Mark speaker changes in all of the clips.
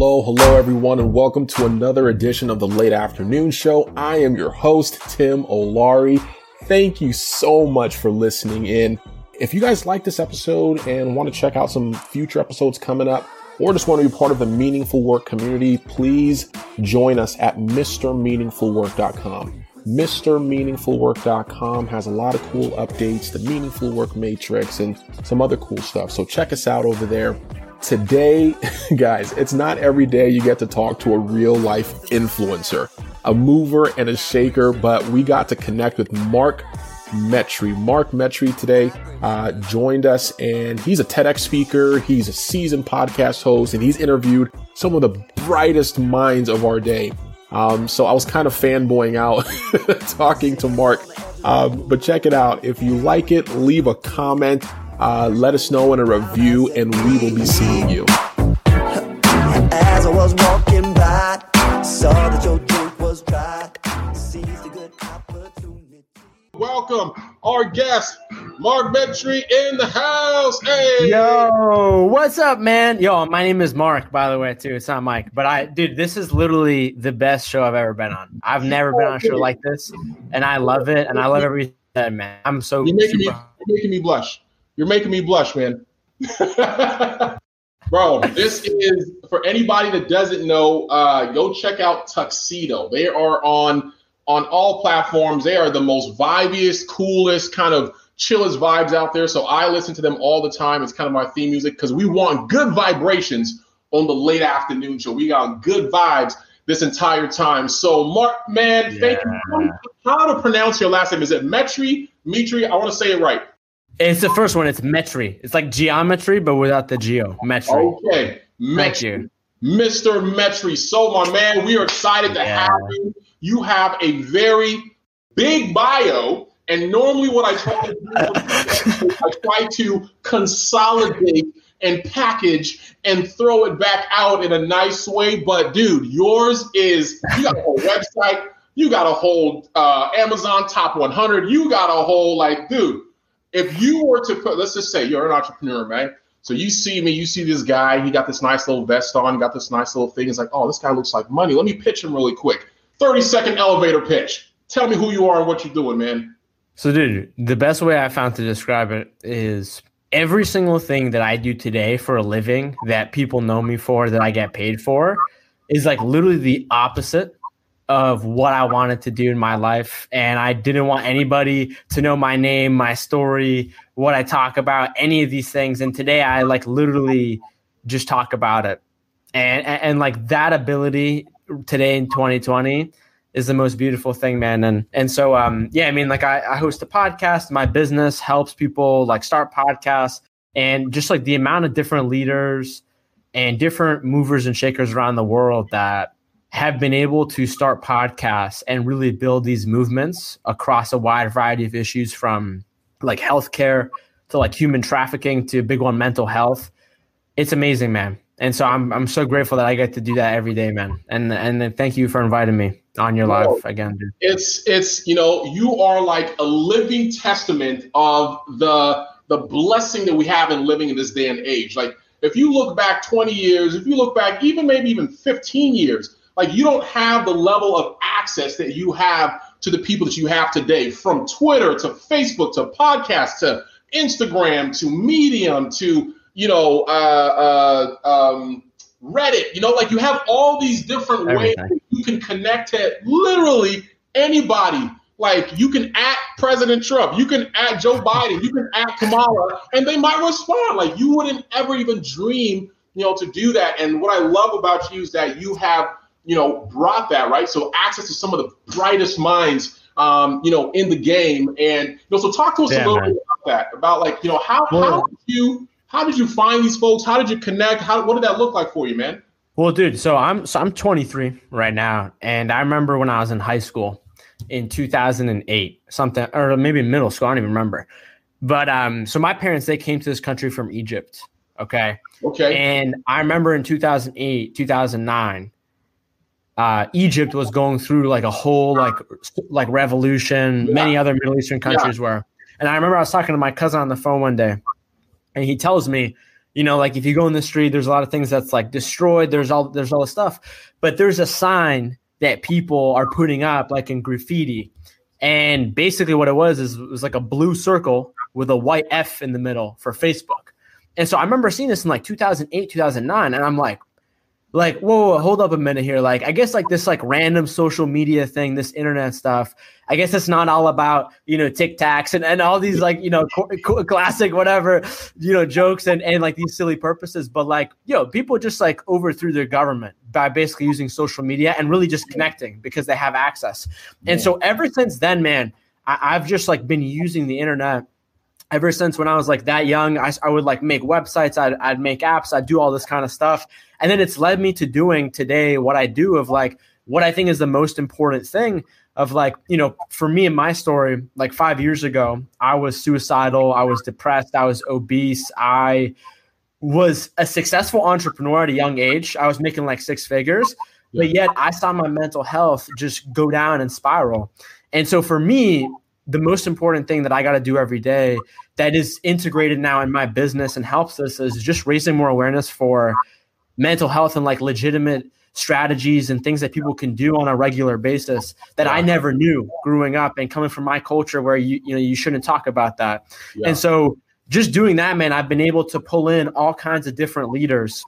Speaker 1: Hello, hello, everyone, and welcome to another edition of the Late Afternoon Show. I am your host, Tim Olari. Thank you so much for listening in. If you guys like this episode and want to check out some future episodes coming up, or just want to be part of the Meaningful Work community, please join us at MrMeaningfulWork.com. MrMeaningfulWork.com has a lot of cool updates, the Meaningful Work Matrix, and some other cool stuff. So check us out over there. Today, guys, it's not every day you get to talk to a real life influencer, a mover and a shaker, but we got to connect with Mark Metry. Mark Metry today uh, joined us, and he's a TEDx speaker. He's a seasoned podcast host, and he's interviewed some of the brightest minds of our day. Um, so I was kind of fanboying out talking to Mark. Um, but check it out. If you like it, leave a comment. Uh, let us know in a review, and we will be seeing you. As I was walking by, saw that your drink was dry. Seized a good opportunity. Welcome our guest, Mark Metry in the house. Hey,
Speaker 2: yo, what's up, man? Yo, my name is Mark, by the way, too. It's not Mike, but I, dude, this is literally the best show I've ever been on. I've never been on a show like this, and I love it, and I love everything, man. I'm so.
Speaker 1: You're making, me, you're making me blush. You're making me blush, man. Bro, this is for anybody that doesn't know. Uh, go check out Tuxedo. They are on on all platforms. They are the most vibiest, coolest, kind of chillest vibes out there. So I listen to them all the time. It's kind of my theme music because we want good vibrations on the late afternoon show. We got good vibes this entire time. So Mark, man, yeah. thank you. How to pronounce your last name? Is it Metri? Metry? I want to say it right.
Speaker 2: It's the first one. It's Metry. It's like geometry, but without the geo. Metry.
Speaker 1: Okay. Metry. Thank you. Mr. Metry. So, my man, we are excited to yeah. have you. You have a very big bio. And normally, what I try to do, I try to consolidate and package and throw it back out in a nice way. But, dude, yours is you got a whole website, you got a whole uh, Amazon top 100, you got a whole, like, dude if you were to put, let's just say you're an entrepreneur, right? So you see me, you see this guy, he got this nice little vest on, got this nice little thing. It's like, oh, this guy looks like money. Let me pitch him really quick. 30 second elevator pitch. Tell me who you are and what you're doing, man.
Speaker 2: So, dude, the best way I found to describe it is every single thing that I do today for a living that people know me for, that I get paid for, is like literally the opposite of what I wanted to do in my life. And I didn't want anybody to know my name, my story, what I talk about, any of these things. And today I like literally just talk about it. And, and, and like that ability today in 2020 is the most beautiful thing, man. And and so um yeah, I mean like I, I host a podcast, my business helps people like start podcasts and just like the amount of different leaders and different movers and shakers around the world that have been able to start podcasts and really build these movements across a wide variety of issues from like healthcare to like human trafficking to big one mental health. It's amazing, man. And so I'm I'm so grateful that I get to do that every day, man. And and thank you for inviting me on your live again, dude.
Speaker 1: It's it's you know, you are like a living testament of the the blessing that we have in living in this day and age. Like if you look back 20 years, if you look back even maybe even 15 years, like you don't have the level of access that you have to the people that you have today from Twitter to Facebook to podcasts to Instagram to Medium to, you know, uh, uh, um, Reddit. You know, like you have all these different Everything. ways you can connect to literally anybody. Like you can at President Trump, you can at Joe Biden, you can at Kamala, and they might respond. Like you wouldn't ever even dream, you know, to do that. And what I love about you is that you have you know, brought that, right? So access to some of the brightest minds, um, you know, in the game. And, you know, so talk to us Damn, a little man. bit about that, about like, you know, how, well, how did you, how did you find these folks? How did you connect? How, what did that look like for you, man?
Speaker 2: Well, dude, so I'm, so I'm 23 right now. And I remember when I was in high school in 2008, something, or maybe middle school. I don't even remember. But, um, so my parents, they came to this country from Egypt. Okay.
Speaker 1: Okay.
Speaker 2: And I remember in 2008, 2009, uh, Egypt was going through like a whole like like revolution. Yeah. Many other Middle Eastern countries yeah. were. And I remember I was talking to my cousin on the phone one day, and he tells me, you know, like if you go in the street, there's a lot of things that's like destroyed. There's all there's all this stuff, but there's a sign that people are putting up like in graffiti. And basically what it was is it was like a blue circle with a white F in the middle for Facebook. And so I remember seeing this in like 2008, 2009 and I'm like like whoa, whoa, hold up a minute here. Like i guess like this like random social media thing this internet stuff i guess it's not all about you know tic tacs and, and all these like you know co- co- classic whatever you know jokes and and like these silly purposes. But like you know people just like overthrew their government by basically using social media and really just connecting because they have access. And so ever since then man I, i've just like been using the internet. Ever since when I was like that young, I, I would like make websites, I'd, I'd make apps, I'd do all this kind of stuff. And then it's led me to doing today what I do of like what I think is the most important thing of like, you know, for me and my story, like five years ago, I was suicidal, I was depressed, I was obese, I was a successful entrepreneur at a young age. I was making like six figures, but yet I saw my mental health just go down and spiral. And so for me, the most important thing that I got to do every day that is integrated now in my business and helps us is just raising more awareness for mental health and like legitimate strategies and things that people can do on a regular basis that I never knew growing up and coming from my culture where you you know you shouldn't talk about that. Yeah. And so just doing that man I've been able to pull in all kinds of different leaders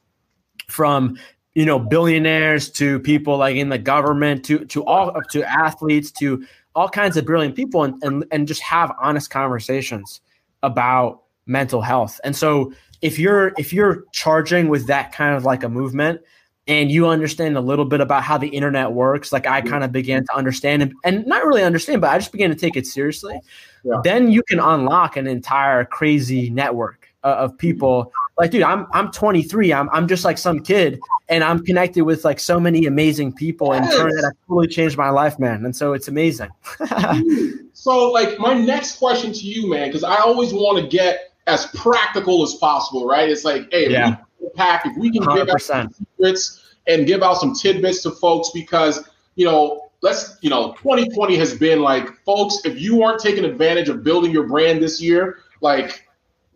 Speaker 2: from you know billionaires to people like in the government to to all up to athletes to all kinds of brilliant people and, and, and just have honest conversations about mental health. And so if you're if you're charging with that kind of like a movement and you understand a little bit about how the internet works, like I kind of began to understand and, and not really understand, but I just began to take it seriously. Yeah. Then you can unlock an entire crazy network uh, of people like dude i'm i'm 23 i'm i'm just like some kid and i'm connected with like so many amazing people and turn that totally changed my life man and so it's amazing
Speaker 1: so like my next question to you man because i always want to get as practical as possible right it's like hey yeah. if we pack if we can 100%. give out some secrets and give out some tidbits to folks because you know let's you know 2020 has been like folks if you aren't taking advantage of building your brand this year like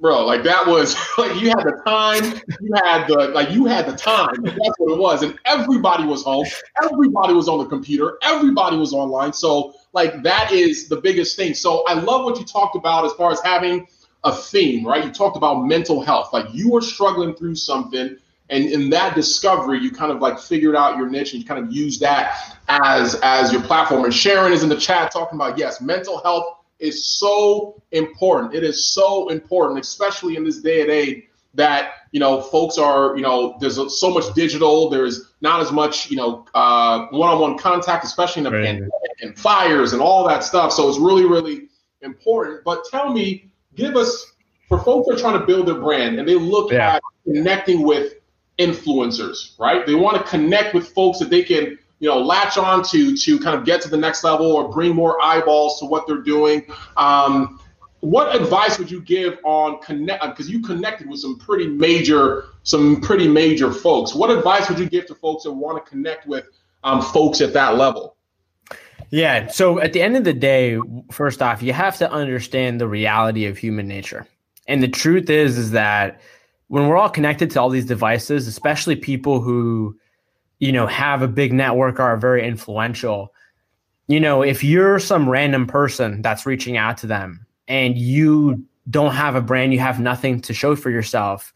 Speaker 1: bro. Like that was like you had the time, you had the like you had the time. That's what it was, and everybody was home. Everybody was on the computer. Everybody was online. So like that is the biggest thing. So I love what you talked about as far as having a theme, right? You talked about mental health. Like you were struggling through something. And in that discovery, you kind of like figured out your niche and you kind of use that as as your platform. And Sharon is in the chat talking about yes, mental health is so important. It is so important, especially in this day and age that you know folks are you know there's so much digital there's not as much you know uh, one-on-one contact especially in the right. pandemic and fires and all that stuff so it's really really important but tell me give us for folks that are trying to build their brand and they look yeah. at connecting with influencers right? They want to connect with folks that they can you know latch on to to kind of get to the next level or bring more eyeballs to what they're doing. Um, what advice would you give on connect because you connected with some pretty major some pretty major folks. What advice would you give to folks that want to connect with um, folks at that level
Speaker 2: yeah so at the end of the day first off you have to understand the reality of human nature. And the truth is is that when we're all connected to all these devices especially people who you know, have a big network or are very influential, you know, if you're some random person that's reaching out to them and you don't have a brand, you have nothing to show for yourself,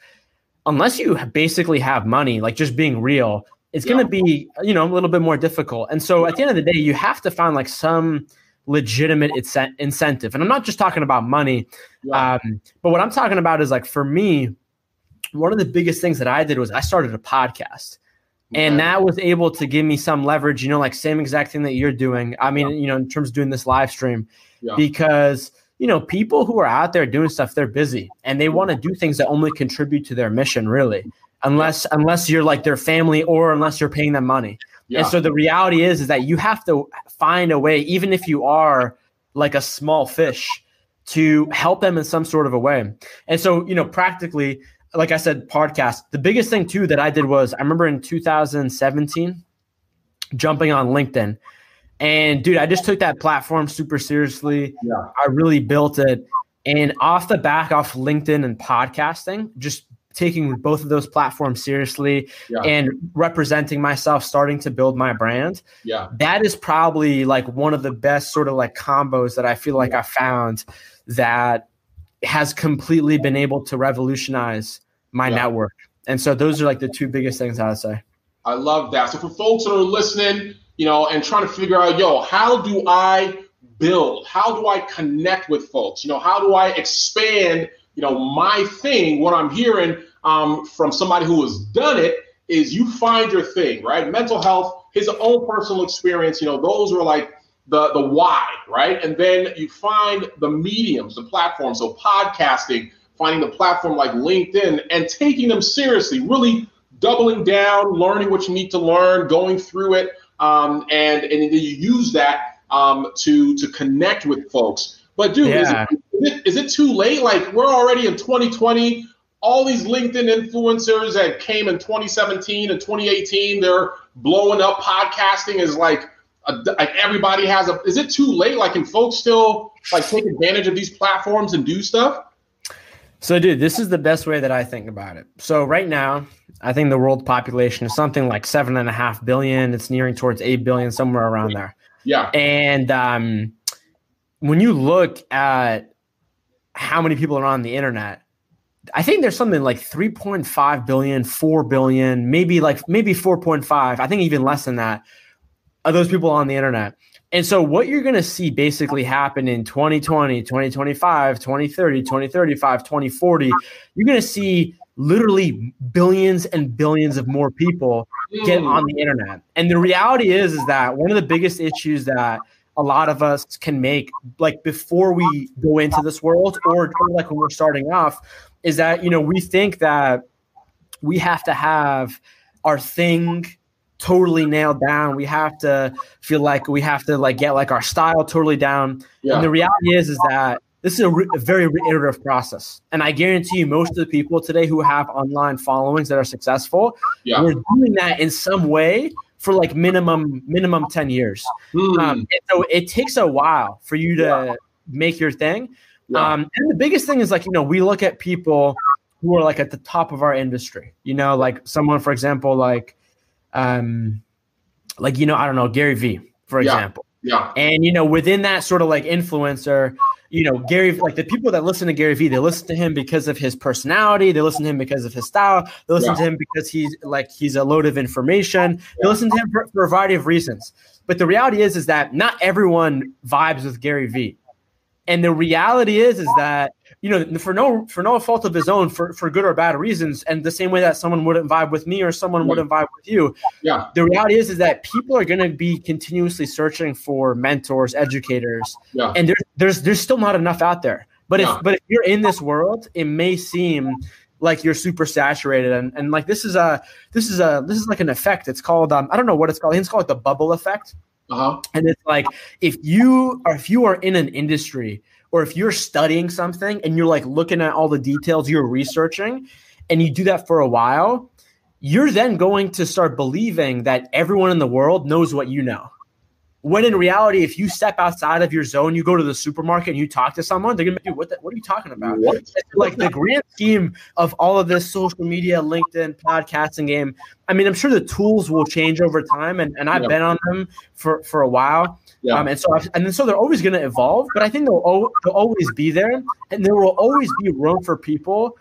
Speaker 2: unless you basically have money, like just being real, it's yeah. going to be, you know, a little bit more difficult. And so at the end of the day, you have to find like some legitimate incentive. And I'm not just talking about money, yeah. um, but what I'm talking about is like for me, one of the biggest things that I did was I started a podcast and that was able to give me some leverage you know like same exact thing that you're doing i mean yeah. you know in terms of doing this live stream yeah. because you know people who are out there doing stuff they're busy and they want to do things that only contribute to their mission really unless unless you're like their family or unless you're paying them money yeah. and so the reality is is that you have to find a way even if you are like a small fish to help them in some sort of a way and so you know practically like I said, podcast. The biggest thing too that I did was I remember in 2017 jumping on LinkedIn. And dude, I just took that platform super seriously. Yeah. I really built it. And off the back off LinkedIn and podcasting, just taking both of those platforms seriously yeah. and representing myself, starting to build my brand.
Speaker 1: Yeah.
Speaker 2: That is probably like one of the best sort of like combos that I feel like I found that has completely been able to revolutionize my yeah. network. And so those are like the two biggest things I would say.
Speaker 1: I love that. So for folks that are listening, you know, and trying to figure out, yo, how do I build? How do I connect with folks? You know, how do I expand, you know, my thing? What I'm hearing um, from somebody who has done it is you find your thing, right? Mental health, his own personal experience, you know, those are like the the why, right? And then you find the mediums, the platforms, so podcasting, finding the platform like LinkedIn and taking them seriously, really doubling down, learning what you need to learn, going through it, um, and and then you use that um, to to connect with folks. But dude, yeah. is, it, is, it, is it too late? Like we're already in 2020. All these LinkedIn influencers that came in 2017 and 2018, they're blowing up. Podcasting is like, a, like everybody has a. Is it too late? Like, can folks still like take advantage of these platforms and do stuff?
Speaker 2: So, dude, this is the best way that I think about it. So, right now, I think the world population is something like seven and a half billion. It's nearing towards eight billion, somewhere around there.
Speaker 1: Yeah.
Speaker 2: And um, when you look at how many people are on the internet, I think there's something like 3.5 billion, 4 billion, maybe like maybe 4.5. I think even less than that of those people on the internet. And so what you're going to see basically happen in 2020, 2025, 2030, 2035, 2040, you're going to see literally billions and billions of more people get on the internet. And the reality is is that one of the biggest issues that a lot of us can make like before we go into this world or, or like when we're starting off is that you know we think that we have to have our thing totally nailed down. We have to feel like we have to like get like our style totally down. Yeah. And the reality is is that this is a, re- a, very iterative process. And I guarantee you, most of the people today who have online followings that are successful, yeah. we're doing that in some way for like minimum minimum 10 years. Mm. Um, so it takes a while for you to yeah. make your thing. Yeah. Um, and the biggest thing is like, you know, we look at people who are like at the top of our industry, you know, like someone, for example, like um, like you know, I don't know, Gary Vee, for
Speaker 1: yeah.
Speaker 2: example.
Speaker 1: Yeah.
Speaker 2: And you know, within that sort of like influencer, you know, Gary, like the people that listen to Gary Vee, they listen to him because of his personality. They listen to him because of his style. They listen yeah. to him because he's like he's a load of information. They yeah. listen to him for, for, a variety of reasons. But the reality is, is that not everyone vibes with Gary Vee. And the reality is, is that you know, for no for no fault of his own, for for good or bad reasons, and the same way that someone wouldn't vibe with me or someone yeah. wouldn't vibe with you.
Speaker 1: Yeah.
Speaker 2: The reality is is that people are going to be continuously searching for mentors, educators,
Speaker 1: yeah.
Speaker 2: and there's there's there's still not enough out there. But yeah. if but if you're in this world, it may seem like you're super saturated and, and like this is a this is a this is like an effect it's called um, i don't know what it's called it's called the bubble effect
Speaker 1: uh-huh.
Speaker 2: and it's like if you are if you are in an industry or if you're studying something and you're like looking at all the details you're researching and you do that for a while, you're then going to start believing that everyone in the world knows what you know. When in reality, if you step outside of your zone, you go to the supermarket and you talk to someone, they're gonna be, what, the, what are you talking about? What? Like the grand scheme of all of this social media, LinkedIn, podcasting game. I mean, I'm sure the tools will change over time, and, and I've yeah. been on them for, for a while. Yeah. Um, and so, and then so they're always going to evolve, but I think they'll, they'll always be there, and there will always be room for people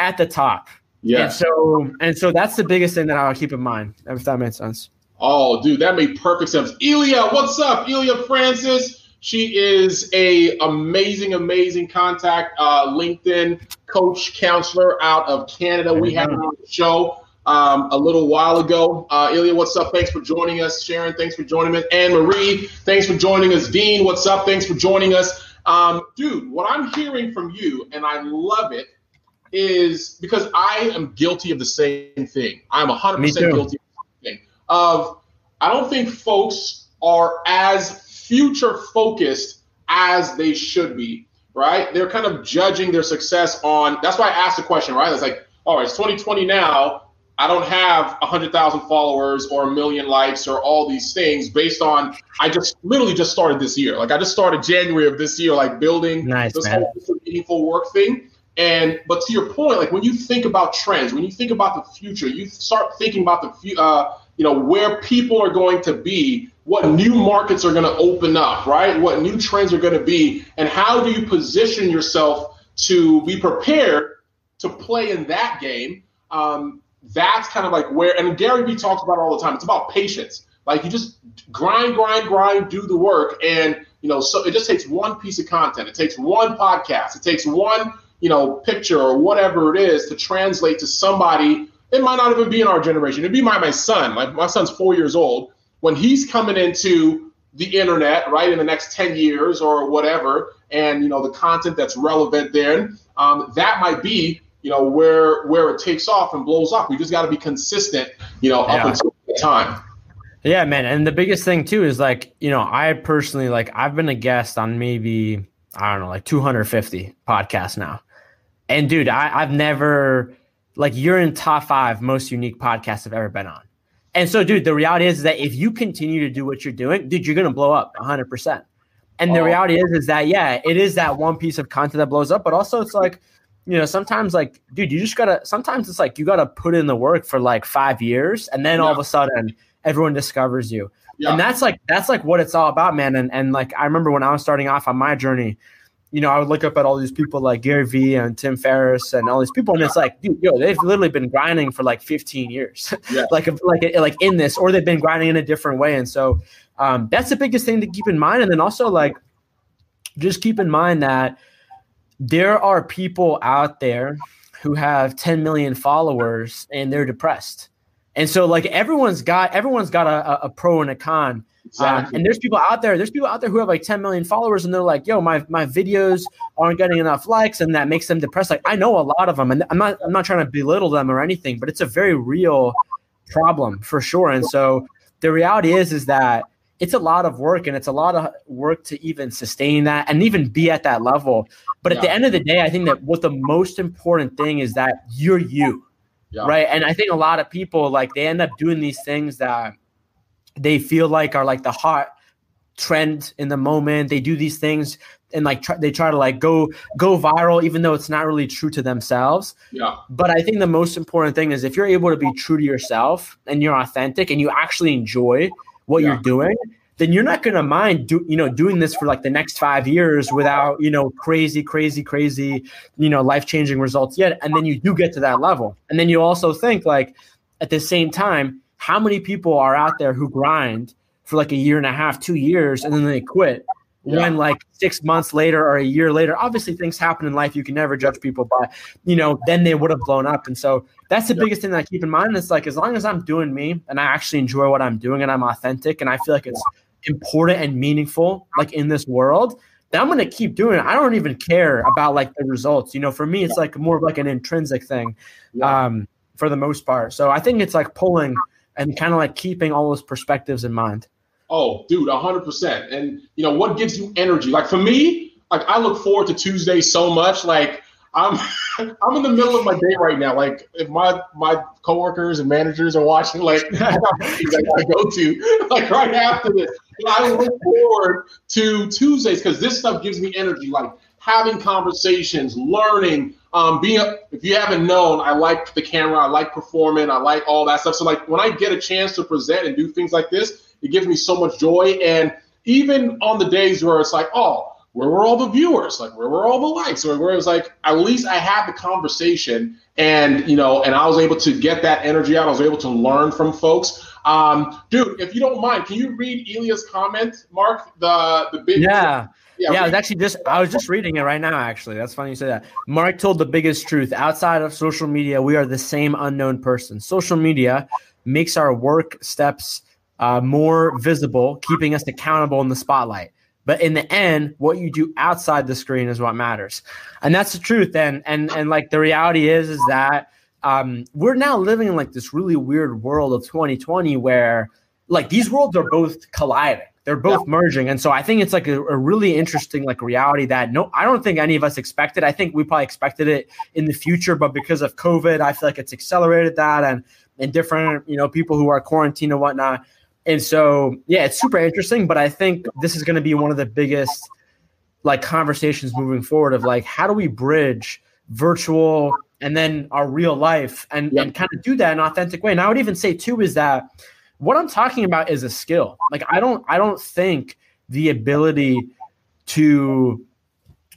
Speaker 2: at the top.
Speaker 1: Yeah.
Speaker 2: And so, and so that's the biggest thing that I'll keep in mind, if that makes sense.
Speaker 1: Oh, dude, that made perfect sense. Elia, what's up? Elia Francis. She is a amazing, amazing contact, uh, LinkedIn coach, counselor out of Canada. We had her on the show um, a little while ago. Uh, Ilya, what's up? Thanks for joining us. Sharon, thanks for joining us. Anne Marie, thanks for joining us. Dean, what's up? Thanks for joining us. Um, dude, what I'm hearing from you, and I love it, is because I am guilty of the same thing. I'm 100% guilty of the same thing. Of I don't think folks are as future focused as they should be, right? They're kind of judging their success on. That's why I asked the question, right? It's like, all right, it's 2020 now. I don't have 100,000 followers or a million likes or all these things based on, I just literally just started this year. Like I just started January of this year, like building
Speaker 2: nice,
Speaker 1: this
Speaker 2: man.
Speaker 1: whole meaningful work thing. And but to your point, like when you think about trends, when you think about the future, you start thinking about the uh, you know where people are going to be, what new markets are going to open up, right? What new trends are going to be, and how do you position yourself to be prepared to play in that game? Um, that's kind of like where, and Gary Vee talks about all the time. It's about patience. Like you just grind, grind, grind, do the work, and you know, so it just takes one piece of content. It takes one podcast. It takes one, you know, picture or whatever it is to translate to somebody. It might not even be in our generation. It'd be my my son. Like my son's four years old. When he's coming into the internet, right, in the next 10 years or whatever, and you know, the content that's relevant then, um, that might be you know where where it takes off and blows up. We just got to be consistent, you know, up until the time.
Speaker 2: Yeah, man. And the biggest thing too is like, you know, I personally like I've been a guest on maybe I don't know, like 250 podcasts now. And dude, I, I've never like you're in top five most unique podcasts I've ever been on. And so, dude, the reality is that if you continue to do what you're doing, dude, you're gonna blow up 100. percent And the oh. reality is, is that yeah, it is that one piece of content that blows up, but also it's like you know, sometimes like, dude, you just gotta. Sometimes it's like you gotta put in the work for like five years, and then yeah. all of a sudden, everyone discovers you. Yeah. And that's like that's like what it's all about, man. And and like I remember when I was starting off on my journey, you know, I would look up at all these people like Gary Vee and Tim Ferriss and all these people, and it's like, dude, yo, they've literally been grinding for like 15 years, yeah. like like like in this, or they've been grinding in a different way. And so um, that's the biggest thing to keep in mind. And then also like, just keep in mind that there are people out there who have 10 million followers and they're depressed. And so like everyone's got everyone's got a, a pro and a con. Um, exactly. Um, and there's people out there, there's people out there who have like 10 million followers and they're like, yo, my my videos aren't getting enough likes and that makes them depressed. Like I know a lot of them and I'm not I'm not trying to belittle them or anything, but it's a very real problem for sure. And so the reality is is that it's a lot of work and it's a lot of work to even sustain that and even be at that level. But yeah. at the end of the day, I think that what the most important thing is that you're you. Yeah. Right. And I think a lot of people like they end up doing these things that they feel like are like the hot trend in the moment. They do these things and like try, they try to like go go viral even though it's not really true to themselves.
Speaker 1: Yeah.
Speaker 2: But I think the most important thing is if you're able to be true to yourself and you're authentic and you actually enjoy what yeah. you're doing, then you're not going to mind do, you know doing this for like the next 5 years without, you know, crazy crazy crazy, you know, life-changing results yet and then you do get to that level. And then you also think like at the same time, how many people are out there who grind for like a year and a half, 2 years and then they quit? Yeah. when like six months later or a year later obviously things happen in life you can never judge people by you know then they would have blown up. And so that's the yeah. biggest thing that i keep in mind. It's like as long as i'm doing me and i actually enjoy what i'm doing and i'm authentic and i feel like it's important and meaningful like in this world then i'm going to keep doing it. I don't even care about like the results. You know for me it's like more of like an intrinsic thing um for the most part. So i think it's like pulling and kind of like keeping all those perspectives in mind
Speaker 1: Oh, dude, hundred percent. And you know what gives you energy? Like for me, like I look forward to Tuesday so much. Like I'm, I'm in the middle of my day right now. Like if my my coworkers and managers are watching, like I go to like right after this. I look forward to Tuesdays because this stuff gives me energy. Like having conversations, learning, um, being a, if you haven't known, I like the camera, I like performing, I like all that stuff. So like when I get a chance to present and do things like this, it gives me so much joy. And even on the days where it's like, oh, where were all the viewers? Like, where were all the likes? Or where it was like, at least I had the conversation and, you know, and I was able to get that energy out. I was able to learn from folks. Um, dude, if you don't mind, can you read Elia's comment, Mark? The, the big.
Speaker 2: Yeah. Yeah, yeah, I was actually just I was just reading it right now. Actually, that's funny you say that. Mark told the biggest truth. Outside of social media, we are the same unknown person. Social media makes our work steps uh, more visible, keeping us accountable in the spotlight. But in the end, what you do outside the screen is what matters, and that's the truth. And and and like the reality is, is that um, we're now living in like this really weird world of 2020 where like these worlds are both colliding they're both yeah. merging and so i think it's like a, a, really interesting like reality that no i don't think any of us expected i think we probably expected it in the future but because of covid i feel like it's accelerated that and and different you know people who are quarantined and whatnot and so, yeah, it's super interesting, but I think this is going to be one of the biggest like conversations moving forward of like how do we bridge virtual and then our real life and,
Speaker 1: Yeah.
Speaker 2: and kind of do that in an authentic way. And I would even say too is that what I'm talking about is a skill. Like I don't I don't think the ability to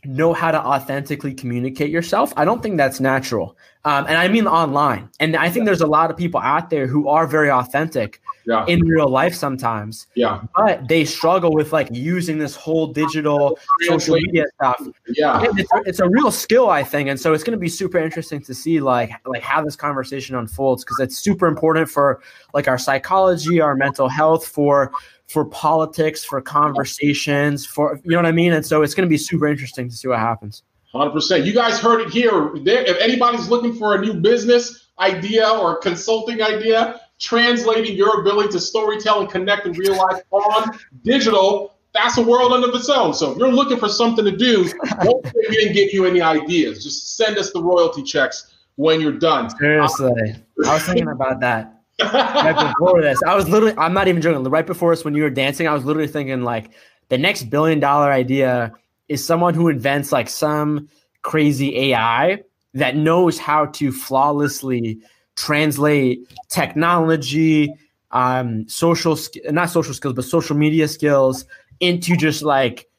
Speaker 2: know how to authentically communicate yourself. I don't think that's natural. Um, and I mean online. And I think there's a lot of people out there who are very authentic
Speaker 1: Yeah.
Speaker 2: in real life sometimes,
Speaker 1: Yeah.
Speaker 2: but they struggle with like using this whole digital social media stuff.
Speaker 1: Yeah.
Speaker 2: It's a, it's a real skill, I think, and so it's going to be super interesting to see like like how this conversation unfolds because it's super important for like our psychology, our mental health, for for politics, for conversations, for you know what I mean. And so it's going to be super interesting to see what happens.
Speaker 1: Hundred percent. You guys heard it here. There, if anybody's looking for a new business idea or consulting idea, translating your ability to storytell and connect in real life on digital, that's a world unto its own. So if you're looking for something to do, we didn't give you any ideas. Just send us the royalty checks when you're done.
Speaker 2: Seriously, I was thinking about that right before this. I was literally, I'm not even joking. Right before this, when you were dancing, I was literally thinking like the next billion dollar idea is someone who invents like some crazy AI that knows how to flawlessly translate technology, um, social, not social skills, but social media skills into just like,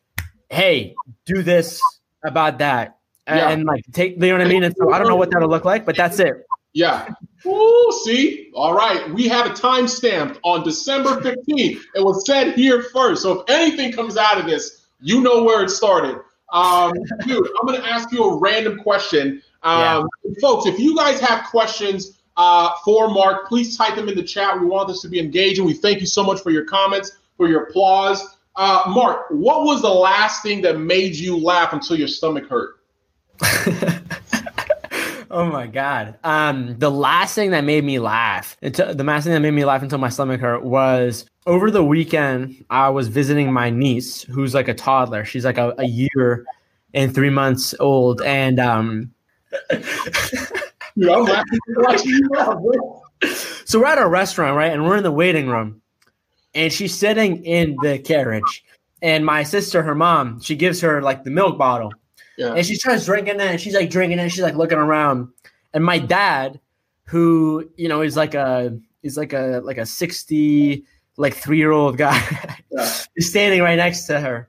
Speaker 2: hey, do this about that. And,
Speaker 1: Yeah.
Speaker 2: and, like take, you know what I mean? And so I don't know what that'll look like, but that's it.
Speaker 1: Yeah. Ooh, see? All right. We have a timestamp on December 15th. It was said here first. So if anything comes out of this, you know where it started. Um, dude, I'm going to ask you a random question. Um, Folks, if you guys have questions uh, for Mark, please type them in the chat. We want this to be engaging. We thank you so much for your comments, for your applause. Uh, Mark, what was the last thing that made you laugh until your stomach hurt?
Speaker 2: oh my god. Um, the last thing that made me laugh, the last thing that made me laugh until my stomach hurt was over the weekend. I was visiting my niece, who's like a toddler. She's like a, a year and three months old, and um,
Speaker 1: Dude, I'm laughing watching you laugh,
Speaker 2: so we're at a restaurant, right? And we're in the waiting room, and she's sitting in the carriage. And my sister, her mom, she gives her like the milk bottle.
Speaker 1: Yeah.
Speaker 2: And she starts drinking it, and she's like drinking it, and she's like looking around. And my dad, who you know is like a is like a like a sixty like three year old guy,
Speaker 1: Yeah.
Speaker 2: is standing right next to her,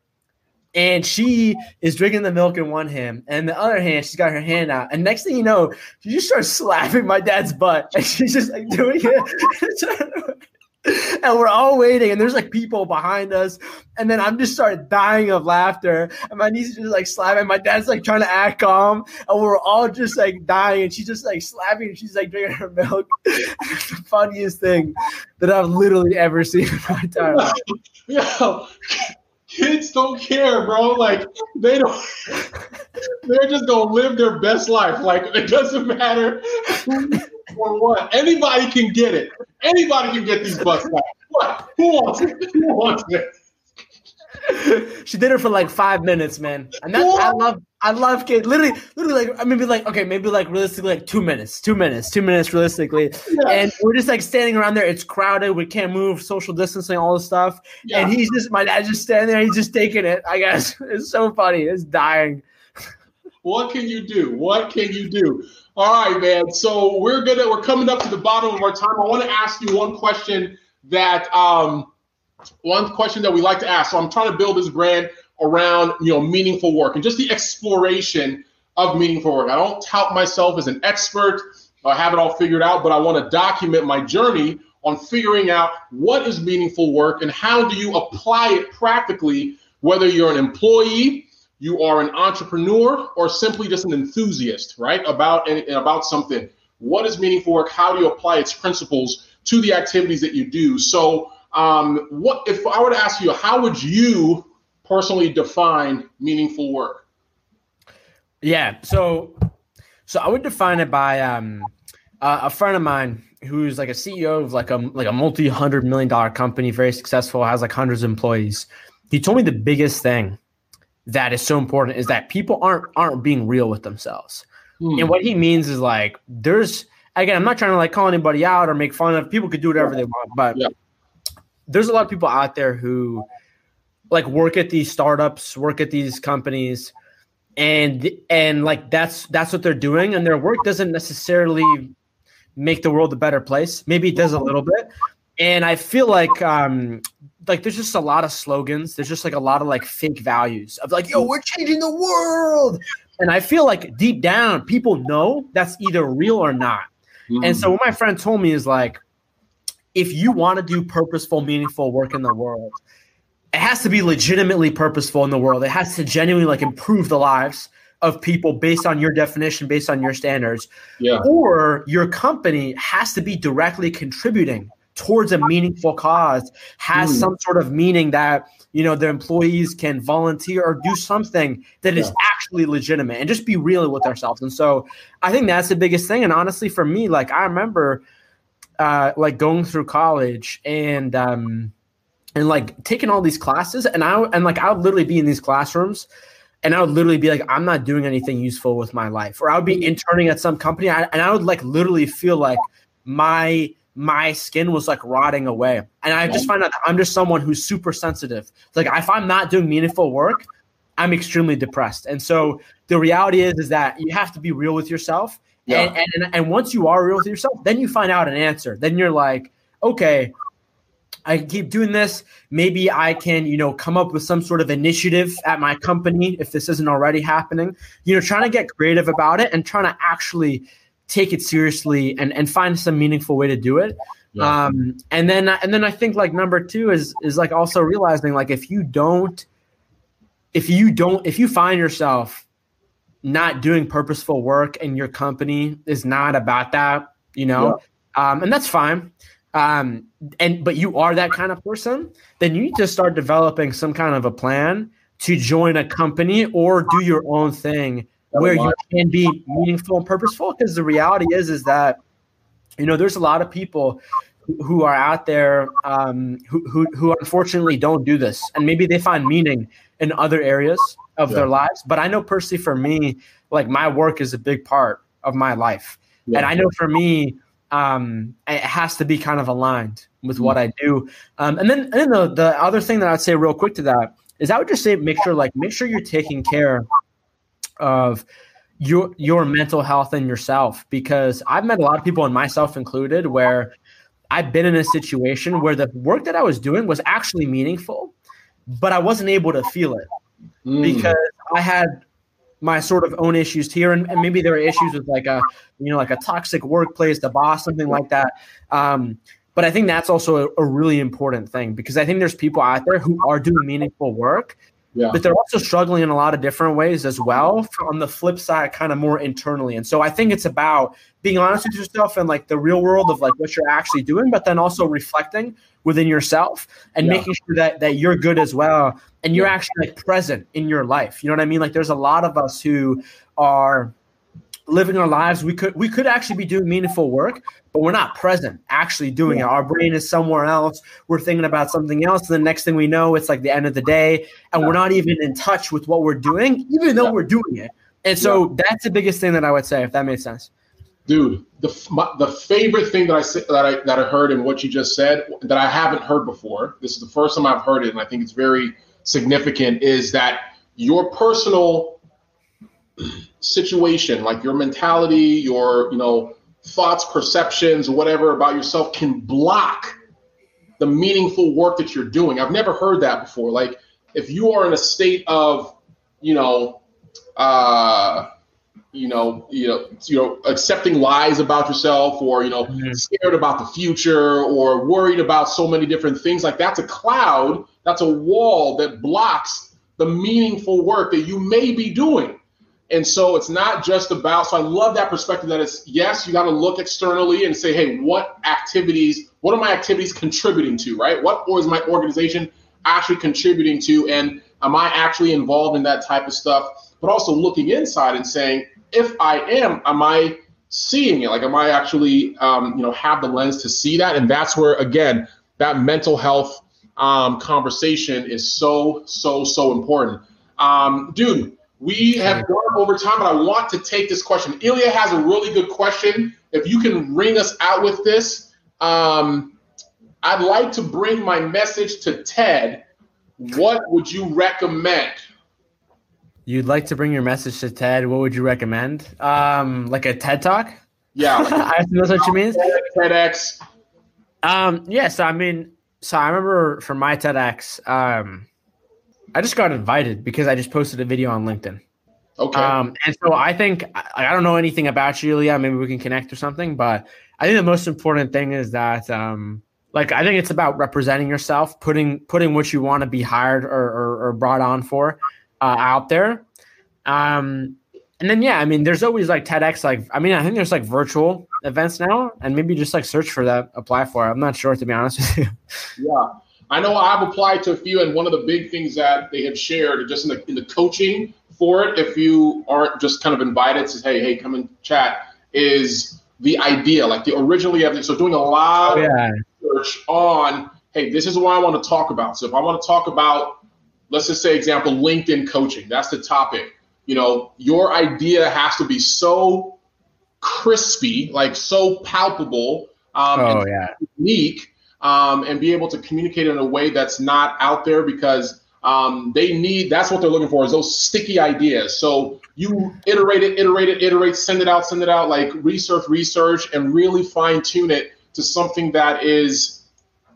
Speaker 2: and she is drinking the milk in one hand, and the other hand she's got her hand out. And next thing you know, she just starts slapping my dad's butt, and she's just like doing it. And we're all waiting, and there's like people behind us, and then I'm just started dying of laughter, and my niece is just like slapping. My dad's like trying to act calm, and we're all just like dying, and she's just like slapping, and she's like drinking her milk. it's the funniest thing that I've literally ever seen in my entire life.
Speaker 1: Kids don't care, bro. Like they don't. They're just gonna live their best life. Like it doesn't matter or what. Anybody can get it. Anybody can get these butts back. What? Who wants it? Who wants it?
Speaker 2: she did it for like five minutes, man. And that's I love I love kids. Literally, literally like I maybe like okay, maybe like realistically like two minutes, two minutes, two minutes realistically.
Speaker 1: Yeah.
Speaker 2: And we're just like standing around there. It's crowded. We can't move, social distancing, all this stuff.
Speaker 1: Yeah.
Speaker 2: And he's just my dad's just standing there. He's just taking it. I guess it's so funny. It's dying.
Speaker 1: What can you do? What can you do? All right, man. So we're gonna we're coming up to the bottom of our time. I want to ask you one question that um one question that we like to ask. So I'm trying to build this brand around you know meaningful work and just the exploration of meaningful work. I don't tout myself as an expert or have it all figured out, but I want to document my journey on figuring out what is meaningful work and how do you apply it practically, whether you're an employee, you are an entrepreneur, or simply just an enthusiast, right? About and about something. What is meaningful work? How do you apply its principles to the activities that you do? So, um, what if I were to ask you, how would you personally define meaningful work?
Speaker 2: Yeah. So, so I would define it by um, uh, a friend of mine who's like a CEO of like a like a multi hundred million dollar company, very successful, has like hundreds of employees. He told me the biggest thing that is so important is that people aren't aren't being real with themselves.
Speaker 1: Hmm.
Speaker 2: And what he means is like there's again, I'm not trying to like call anybody out or make fun of people could do whatever they want, but
Speaker 1: Yeah.
Speaker 2: There's a lot of people out there who like work at these startups, work at these companies, and and like that's that's what they're doing and their work doesn't necessarily make the world a better place. Maybe it does a little bit. And i feel like um like there's just a lot of slogans. There's just like a lot of like fake values of like yo we're changing the world. And i feel like deep down people know that's either real or not. Mm-hmm. and so what my friend told me is like if you want to do purposeful meaningful work in the world it has to be legitimately purposeful in the world. It has to genuinely like improve the lives of people based on your definition, based on your standards.
Speaker 1: Yeah.
Speaker 2: Or your company has to be directly contributing towards a meaningful cause, has mm. some sort of meaning that you know the employees can volunteer or do something that is yeah. actually legitimate and just be real with ourselves. And so I think that's the biggest thing. And honestly, for me, like I remember uh like going through college and um and like taking all these classes and I and like I would literally be in these classrooms and I would literally be like, I'm not doing anything useful with my life. Or I would be interning at some company and I would like literally feel like my my skin was like rotting away. And I just find out I'm just someone who's super sensitive. Like if I'm not doing meaningful work, I'm extremely depressed. And so the reality is is that you have to be real with yourself. Yeah. And, and and once you are real with yourself, then you find out an answer. Then you're like, okay, I keep doing this. Maybe I can, you know, come up with some sort of initiative at my company if this isn't already happening. You know, trying to get creative about it and trying to actually take it seriously and and find some meaningful way to do it. Yeah. Um, and then and then I think like number two is is like also realizing like if you don't, if you don't, if you find yourself not doing purposeful work and your company is not about that, you know, yeah. um, and that's fine um, and but you are that kind of person, then you need to start developing some kind of a plan to join a company or do your own thing where you can be meaningful and purposeful. Because the reality is, is that you know there's a lot of people who are out there um, who, who, who unfortunately don't do this, and maybe they find meaning in other areas of yeah. their lives. But I know personally, for me, like my work is a big part of my life, yeah. and I know for me, um, it has to be kind of aligned with what I do. Um, and then, and then the, the other thing that I'd say real quick to that is I would just say make sure like make sure you're taking care of your your mental health and yourself because I've met a lot of people and myself included where I've been in a situation where the work that I was doing was actually meaningful, but I wasn't able to feel it mm. because I had my sort of own issues here and, and, maybe there are issues with like a you know like a toxic workplace the boss something like that um, but i think that's also a, a, really important thing because i think there's people out there who are doing meaningful work yeah. but they're also struggling in a lot of different ways as well on the flip side kind of more internally and so i think it's about being honest with yourself and like the real world of like what you're actually doing but then also reflecting within yourself and yeah. making sure that that you're good as well and you're actually like present in your life. You know what I mean? Like there's a lot of us who are living our lives. We could we could actually be doing meaningful work, but we're not present actually doing yeah. it. Our brain is somewhere else. We're thinking about something else. And the next thing we know, it's like the end of the day, and yeah. we're not even in touch with what we're doing, even though yeah. we're doing it. And so that's the biggest thing that I would say, if that makes sense.
Speaker 1: Dude, the my, the favorite thing that I that I that I heard in what you just said that I haven't heard before. This is the first time I've heard it, and I think it's very significant is that your personal situation, like your mentality, your you know thoughts, perceptions, whatever about yourself, can block the meaningful work that you're doing. I've never heard that before. Like if you are in a state of, you know, uh, you know, you know, you know, accepting lies about yourself, or you know, mm-hmm. scared about the future, or worried about so many different things. Like that's a cloud that's a wall that blocks the meaningful work that you may be doing. And so it's not just about, so I love that perspective that it's, yes, you got to look externally and say, hey, what activities, what are my activities contributing to, right? What is my organization actually contributing to? And am I actually involved in that type of stuff? But also looking inside and saying, if I am, am I seeing it? Like, am I actually, um, you know, have the lens to see that? And that's where, again, that mental health um, conversation is so, so, so important. Um, dude, we have gone over time, but I want to take this question. Ilya has a really good question. If you can ring us out with this, um, I'd like to bring my message to TED. What would you recommend?
Speaker 2: you'd like to bring your message to TED, what would you recommend? Um, like a TED talk?
Speaker 1: Yeah,
Speaker 2: I think that's what you mean.
Speaker 1: TEDx.
Speaker 2: Um, yes, yeah, so, I mean, so I remember for my TEDx, um, I just got invited because I just posted a video on LinkedIn.
Speaker 1: Okay.
Speaker 2: Um, and so I think I, I don't know anything about you, Ilya. Maybe we can connect or something. But I think the most important thing is that, um, like, I think it's about representing yourself, putting putting what you want to be hired or, or, or brought on for uh, out there. Um, and then yeah, I mean, there's always like TEDx. Like, I mean, I think there's like virtual events now, and maybe just like search for that, apply for it. I'm not sure to be honest with you.
Speaker 1: Yeah. I know I've applied to a few, and one of the big things that they have shared, just in the in the coaching for it, if you aren't just kind of invited to hey, hey, come and chat, is the idea, like the originally evidence. so doing a lot
Speaker 2: oh, yeah.
Speaker 1: of research on, hey, this is what I want to talk about. So if I want to talk about, let's just say example, LinkedIn coaching, that's the topic. You know, your idea has to be so crispy, like so palpable, um,
Speaker 2: oh, yeah.
Speaker 1: unique um, and be able to communicate in a way that's not out there because um, they need that's what they're looking for is those sticky ideas. So you iterate it, iterate it, iterate, send it out, send it out, like research, research, and really fine tune it to something that is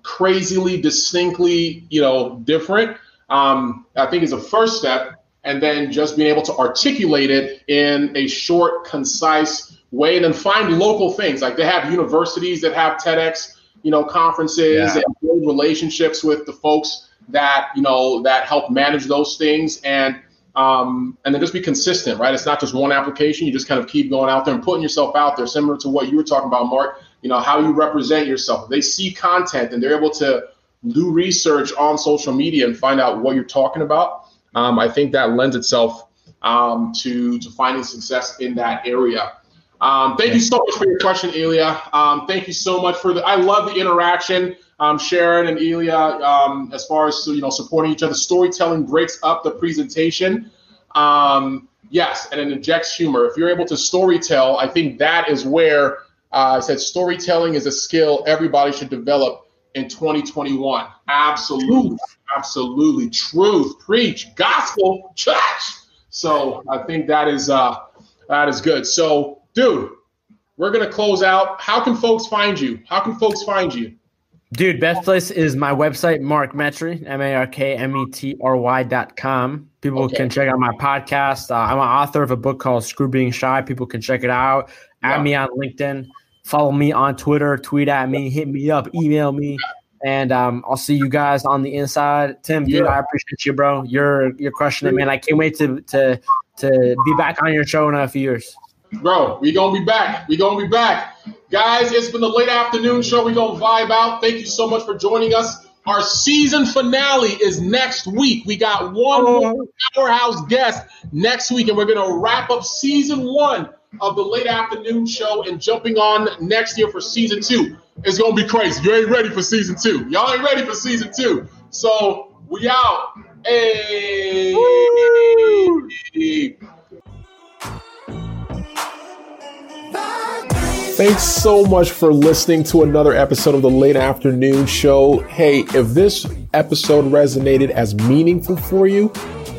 Speaker 1: crazily, distinctly, you know, different. Um, I think is a first step, and then just being able to articulate it in a short, concise way, and then find local things. Like they have universities that have TEDx you know, conferences yeah. and build relationships with the folks that, you know, that help manage those things and um, and then just be consistent, right? It's not just one application. You just kind of keep going out there and putting yourself out there, similar to what you were talking about, Mark. You know, how you represent yourself. They see content and they're able to do research on social media and find out what you're talking about. Um, I think that lends itself um, to to finding success in that area. Um, thank you so much for your question, Elia. Um, thank you so much for the. I love the interaction, um, Sharon and Elia, Um, as far as you know, supporting each other, storytelling breaks up the presentation. Um, yes, and it injects humor. If you're able to storytell, I think that is where uh, I said storytelling is a skill everybody should develop in 2021. Absolutely, absolutely, truth, preach, gospel, church. So I think that is uh, that is good. So dude, we're gonna close out. How can folks find you? How can folks find you?
Speaker 2: Dude, best place is my website, Mark Metry, M A R K M E T R Y dot com. People okay. can check out my podcast. Uh, I'm an author of a book called Screw Being Shy. People can check it out. Yeah. Add me on LinkedIn. Follow me on Twitter. Tweet at me. Hit me up. Email me. And um, I'll see you guys on the inside. Tim, dude. I appreciate you, bro. You're you're crushing it, man. I can't wait to to to be back on your show in a few years.
Speaker 1: Bro, we gonna be back. We gonna be back. Guys, it's been the late afternoon show. We gonna vibe out. Thank you so much for joining us. Our season finale is next week. We got one more oh. powerhouse guest next week, and we're gonna wrap up season one of the late afternoon show and jumping on next year for season two. It's gonna be crazy. You ain't ready for season two. Y'all ain't ready for season two. So we out. Hey. Thanks so much for listening to another episode of the Late Afternoon Show. Hey, if this episode resonated as meaningful for you,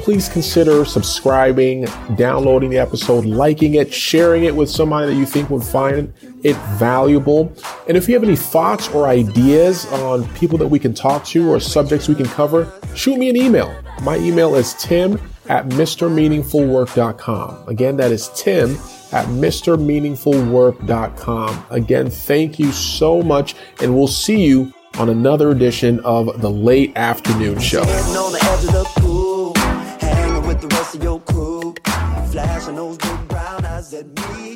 Speaker 1: please consider subscribing, downloading the episode, liking it, sharing it with somebody that you think would find it valuable. And if you have any thoughts or ideas on people that we can talk to or subjects we can cover, shoot me an email. My email is tim at mrmeaningfulwork.com. Again, that is tim at mrmeaningfulwork.com. Again, thank you so much, and we'll see you on another edition of the Late Afternoon Show. Flashing those big brown eyes at me.